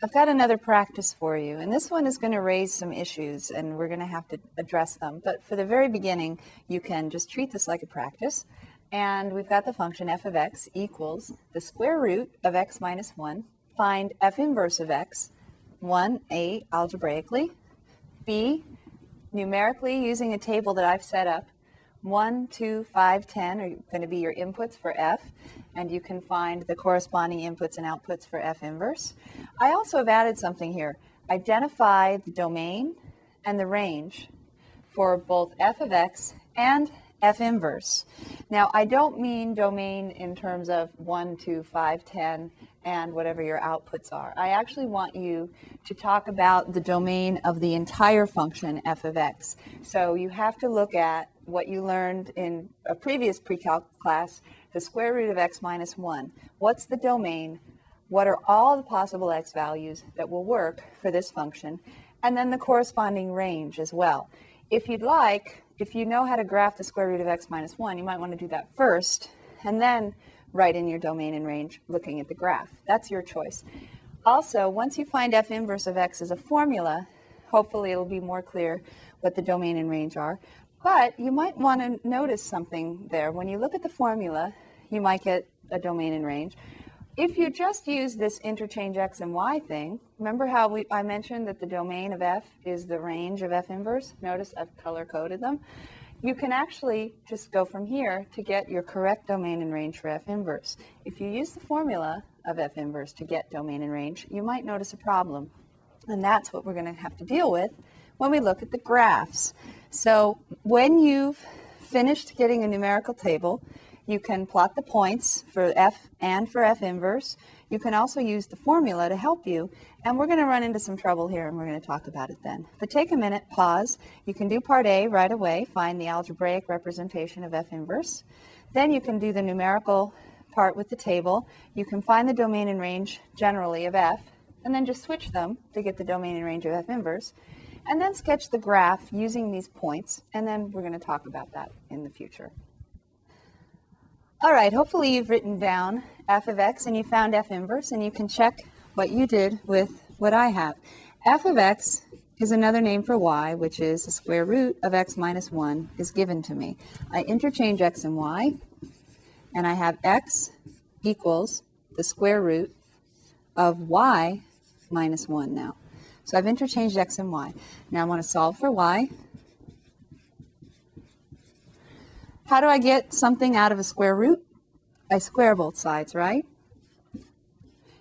I've got another practice for you, and this one is going to raise some issues, and we're going to have to address them. But for the very beginning, you can just treat this like a practice. And we've got the function f of x equals the square root of x minus 1. Find f inverse of x, 1, a, algebraically, b, numerically using a table that I've set up, 1, 2, 5, 10 are going to be your inputs for f, and you can find the corresponding inputs and outputs for f inverse. I also have added something here. Identify the domain and the range for both f of x and f inverse. Now, I don't mean domain in terms of 1, 2, 5, 10, and whatever your outputs are. I actually want you to talk about the domain of the entire function f of x. So you have to look at what you learned in a previous pre-calc class, the square root of x minus 1. What's the domain? What are all the possible x values that will work for this function? And then the corresponding range as well. If you'd like, if you know how to graph the square root of x minus 1, you might want to do that first, and then write in your domain and range looking at the graph. That's your choice. Also, once you find f inverse of x as a formula, hopefully it'll be more clear what the domain and range are. But you might want to notice something there. When you look at the formula, you might get a domain and range. If you just use this interchange x and y thing, remember how we, I mentioned that the domain of f is the range of f inverse? Notice I've color coded them. You can actually just go from here to get your correct domain and range for f inverse. If you use the formula of f inverse to get domain and range, you might notice a problem. And that's what we're going to have to deal with when we look at the graphs. So when you've finished getting a numerical table, you can plot the points for f and for f inverse. You can also use the formula to help you. And we're going to run into some trouble here and we're going to talk about it then. But take a minute, pause. You can do part A right away, find the algebraic representation of f inverse. Then you can do the numerical part with the table. You can find the domain and range generally of f, and then just switch them to get the domain and range of f inverse and then sketch the graph using these points, and then we're going to talk about that in the future. All right, hopefully you've written down f of x and you found f inverse, and you can check what you did with what I have. f of x is another name for y, which is the square root of x minus 1 is given to me. I interchange x and y, and I have x equals the square root of y minus 1 now. So I've interchanged x and y. Now I want to solve for y. How do I get something out of a square root? I square both sides, right?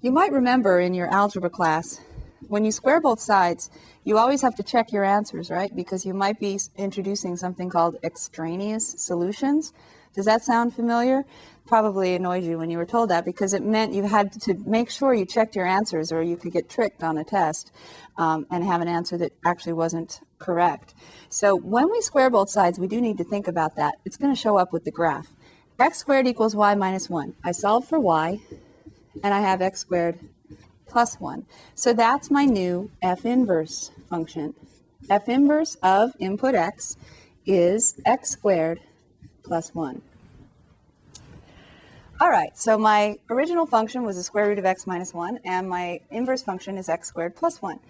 You might remember in your algebra class, when you square both sides, you always have to check your answers, right? Because you might be introducing something called extraneous solutions. Does that sound familiar? Probably annoyed you when you were told that because it meant you had to make sure you checked your answers or you could get tricked on a test um, and have an answer that actually wasn't correct. So when we square both sides, we do need to think about that. It's going to show up with the graph. x squared equals y minus 1. I solve for y, and I have x squared plus 1. So that's my new f inverse function. f inverse of input x is x squared plus 1. All right, so my original function was the square root of x minus 1, and my inverse function is x squared plus 1.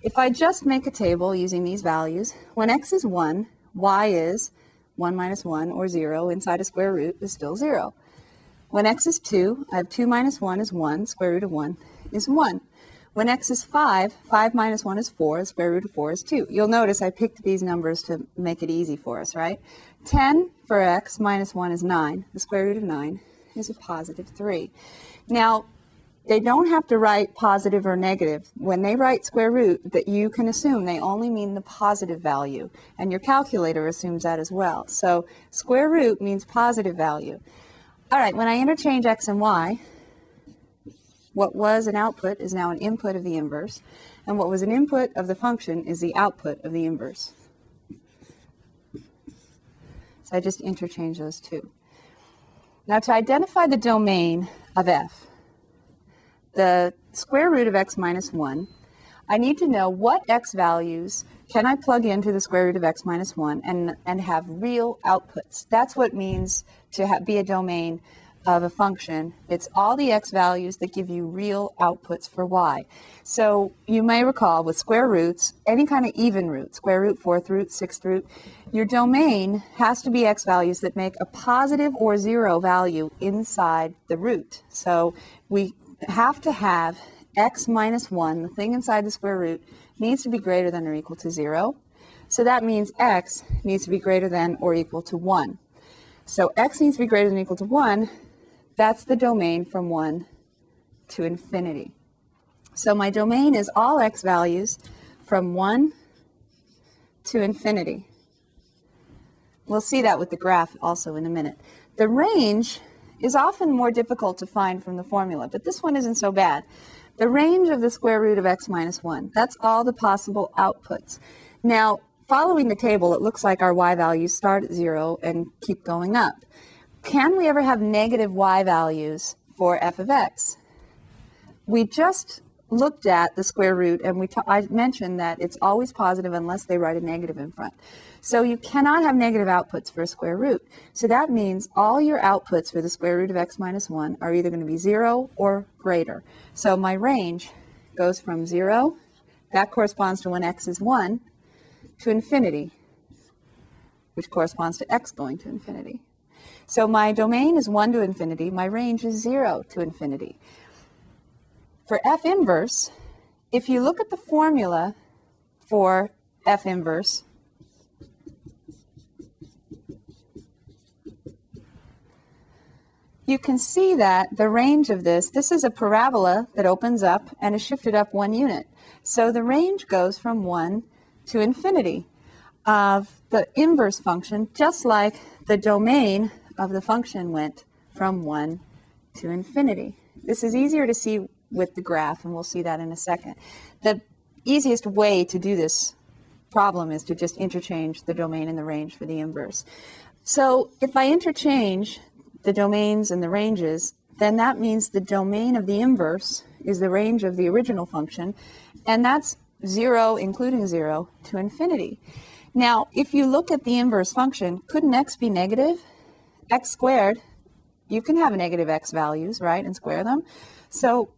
If I just make a table using these values, when x is 1, y is 1 minus 1, or 0, inside a square root is still 0. When x is 2, I have 2 minus 1 is 1, square root of 1 is 1. When x is 5, 5 minus 1 is 4, the square root of 4 is 2. You'll notice I picked these numbers to make it easy for us, right? 10 for x minus 1 is 9. The square root of 9 is a positive 3. Now, they don't have to write positive or negative. When they write square root, that you can assume they only mean the positive value, and your calculator assumes that as well. So square root means positive value. All right, when I interchange x and y, what was an output is now an input of the inverse, and what was an input of the function is the output of the inverse. So I just interchange those two. Now to identify the domain of f, the square root of x minus 1, I need to know what x values can I plug into the square root of x minus 1 and, and have real outputs. That's what it means to have, be a domain of a function, it's all the x values that give you real outputs for y. So you may recall with square roots, any kind of even root, square root, fourth root, sixth root, your domain has to be x values that make a positive or zero value inside the root. So we have to have x minus 1, the thing inside the square root, needs to be greater than or equal to 0. So that means x needs to be greater than or equal to 1. So x needs to be greater than or equal to 1. That's the domain from 1 to infinity. So my domain is all x values from 1 to infinity. We'll see that with the graph also in a minute. The range is often more difficult to find from the formula, but this one isn't so bad. The range of the square root of x minus 1, that's all the possible outputs. Now, following the table, it looks like our y values start at 0 and keep going up. Can we ever have negative y values for f of x? We just looked at the square root and we I mentioned that it's always positive unless they write a negative in front. So you cannot have negative outputs for a square root. So that means all your outputs for the square root of x minus 1 are either going to be 0 or greater. So my range goes from 0, that corresponds to when x is 1, to infinity, which corresponds to x going to infinity. So my domain is 1 to infinity, my range is 0 to infinity. For f inverse, if you look at the formula for f inverse, you can see that the range of this, this is a parabola that opens up and is shifted up one unit. So the range goes from 1 to infinity of the inverse function, just like the domain of the function went from 1 to infinity. This is easier to see with the graph, and we'll see that in a second. The easiest way to do this problem is to just interchange the domain and the range for the inverse. So if I interchange the domains and the ranges, then that means the domain of the inverse is the range of the original function, and that's 0, including 0, to infinity. Now, if you look at the inverse function, couldn't x be negative? X squared, you can have negative x values, right, and square them. So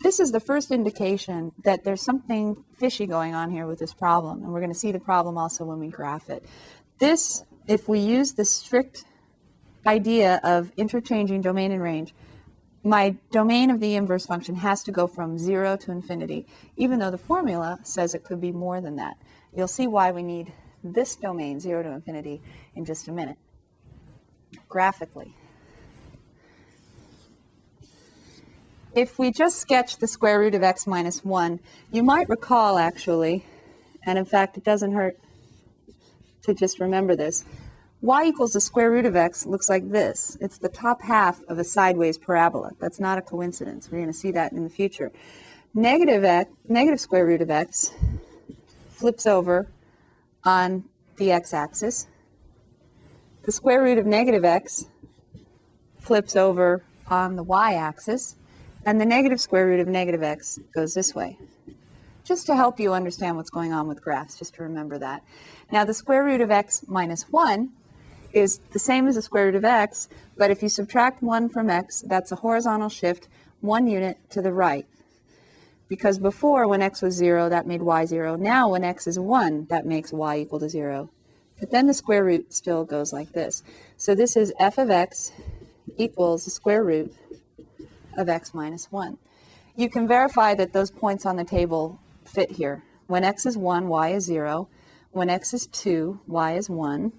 this is the first indication that there's something fishy going on here with this problem, and we're going to see the problem also when we graph it. This, if we use the strict idea of interchanging domain and range, my domain of the inverse function has to go from 0 to infinity, even though the formula says it could be more than that. You'll see why we need this domain, 0 to infinity, in just a minute, graphically. If we just sketch the square root of x minus 1, you might recall actually, and in fact it doesn't hurt to just remember this, y equals the square root of x looks like this. It's the top half of a sideways parabola. That's not a coincidence. We're going to see that in the future. Negative, x, negative square root of x flips over on the x-axis. The square root of negative x flips over on the y-axis. And the negative square root of negative x goes this way. Just to help you understand what's going on with graphs, just to remember that. Now the square root of x minus 1 is the same as the square root of x, but if you subtract 1 from x, that's a horizontal shift one unit to the right. Because before, when x was 0, that made y 0. Now, when x is 1, that makes y equal to 0. But then the square root still goes like this. So this is f of x equals the square root of x minus 1. You can verify that those points on the table fit here. When x is 1, y is 0. When x is 2, y is 1.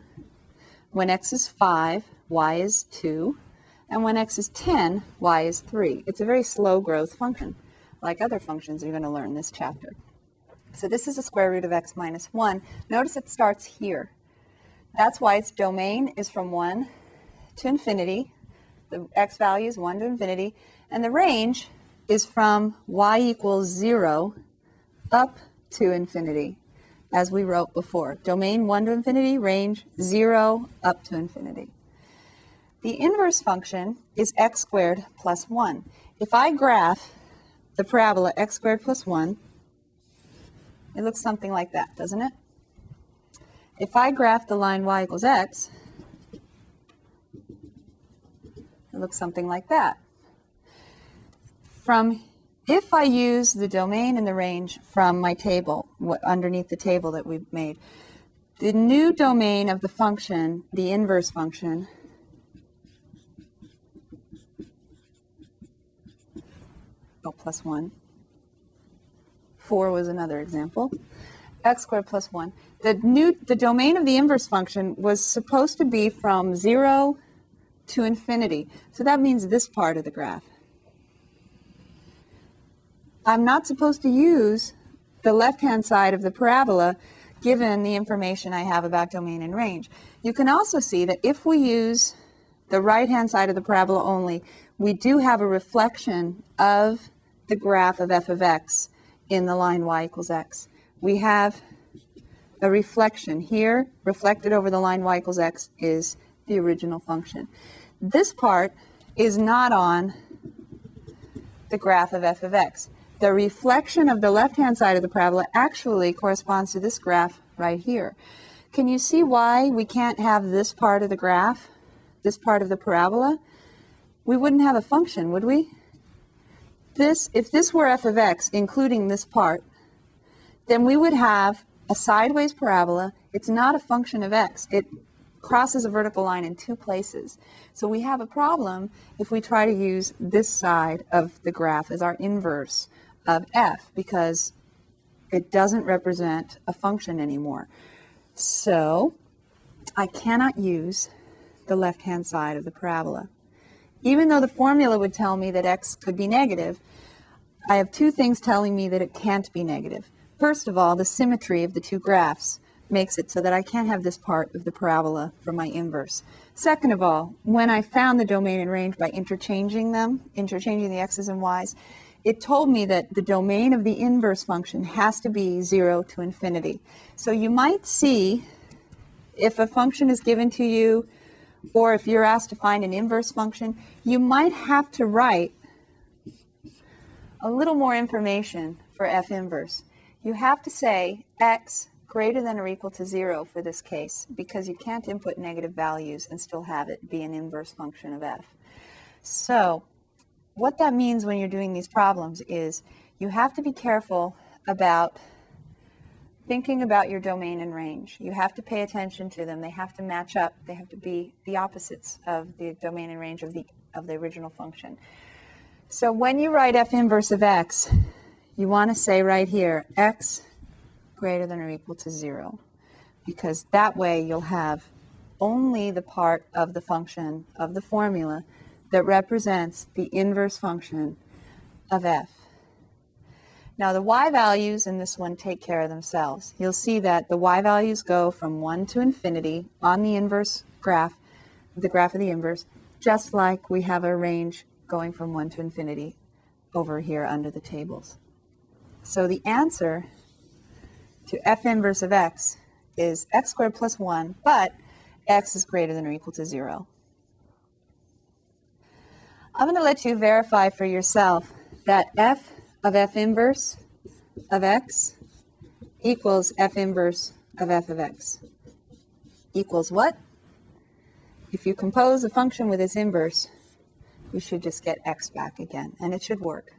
When x is 5, y is 2. And when x is 10, y is 3. It's a very slow growth function, like other functions you're going to learn this chapter. So this is the square root of x minus 1. Notice it starts here. That's why its domain is from 1 to infinity. The x value is 1 to infinity. And the range is from y equals 0 up to infinity as we wrote before. Domain 1 to infinity, range 0 up to infinity. The inverse function is x squared plus 1. If I graph the parabola x squared plus 1, it looks something like that, doesn't it? If I graph the line y equals x, it looks something like that. From if I use the domain and the range from my table, what, underneath the table that we've made, the new domain of the function, the inverse function, oh, plus 1. 4 was another example. X squared plus 1. The, new, the domain of the inverse function was supposed to be from 0 to infinity. So that means this part of the graph. I'm not supposed to use the left-hand side of the parabola given the information I have about domain and range. You can also see that if we use the right-hand side of the parabola only, we do have a reflection of the graph of f of x in the line y equals x. We have a reflection here, reflected over the line y equals x is the original function. This part is not on the graph of f of x. The reflection of the left-hand side of the parabola actually corresponds to this graph right here. Can you see why we can't have this part of the graph, this part of the parabola? We wouldn't have a function, would we? This, if this were f of x, including this part, then we would have a sideways parabola. It's not a function of x. It crosses a vertical line in two places. So we have a problem if we try to use this side of the graph as our inverse of f because it doesn't represent a function anymore. So I cannot use the left-hand side of the parabola. Even though the formula would tell me that x could be negative, I have two things telling me that it can't be negative. First of all, the symmetry of the two graphs makes it so that I can't have this part of the parabola for my inverse. Second of all, when I found the domain and range by interchanging them, interchanging the x's and y's, it told me that the domain of the inverse function has to be 0 to infinity. So you might see if a function is given to you or if you're asked to find an inverse function, you might have to write a little more information for f inverse. You have to say x greater than or equal to 0 for this case because you can't input negative values and still have it be an inverse function of f. So what that means when you're doing these problems is you have to be careful about thinking about your domain and range. You have to pay attention to them. They have to match up. They have to be the opposites of the domain and range of the of the original function. So when you write f inverse of x, you want to say right here x greater than or equal to 0 because that way you'll have only the part of the function of the formula that represents the inverse function of f. Now the y values in this one take care of themselves. You'll see that the y values go from 1 to infinity on the inverse graph, the graph of the inverse, just like we have a range going from 1 to infinity over here under the tables. So the answer to f inverse of x is x squared plus 1, but x is greater than or equal to 0. I'm going to let you verify for yourself that f of f inverse of x equals f inverse of f of x. Equals what? If you compose a function with its inverse, you should just get x back again, and it should work.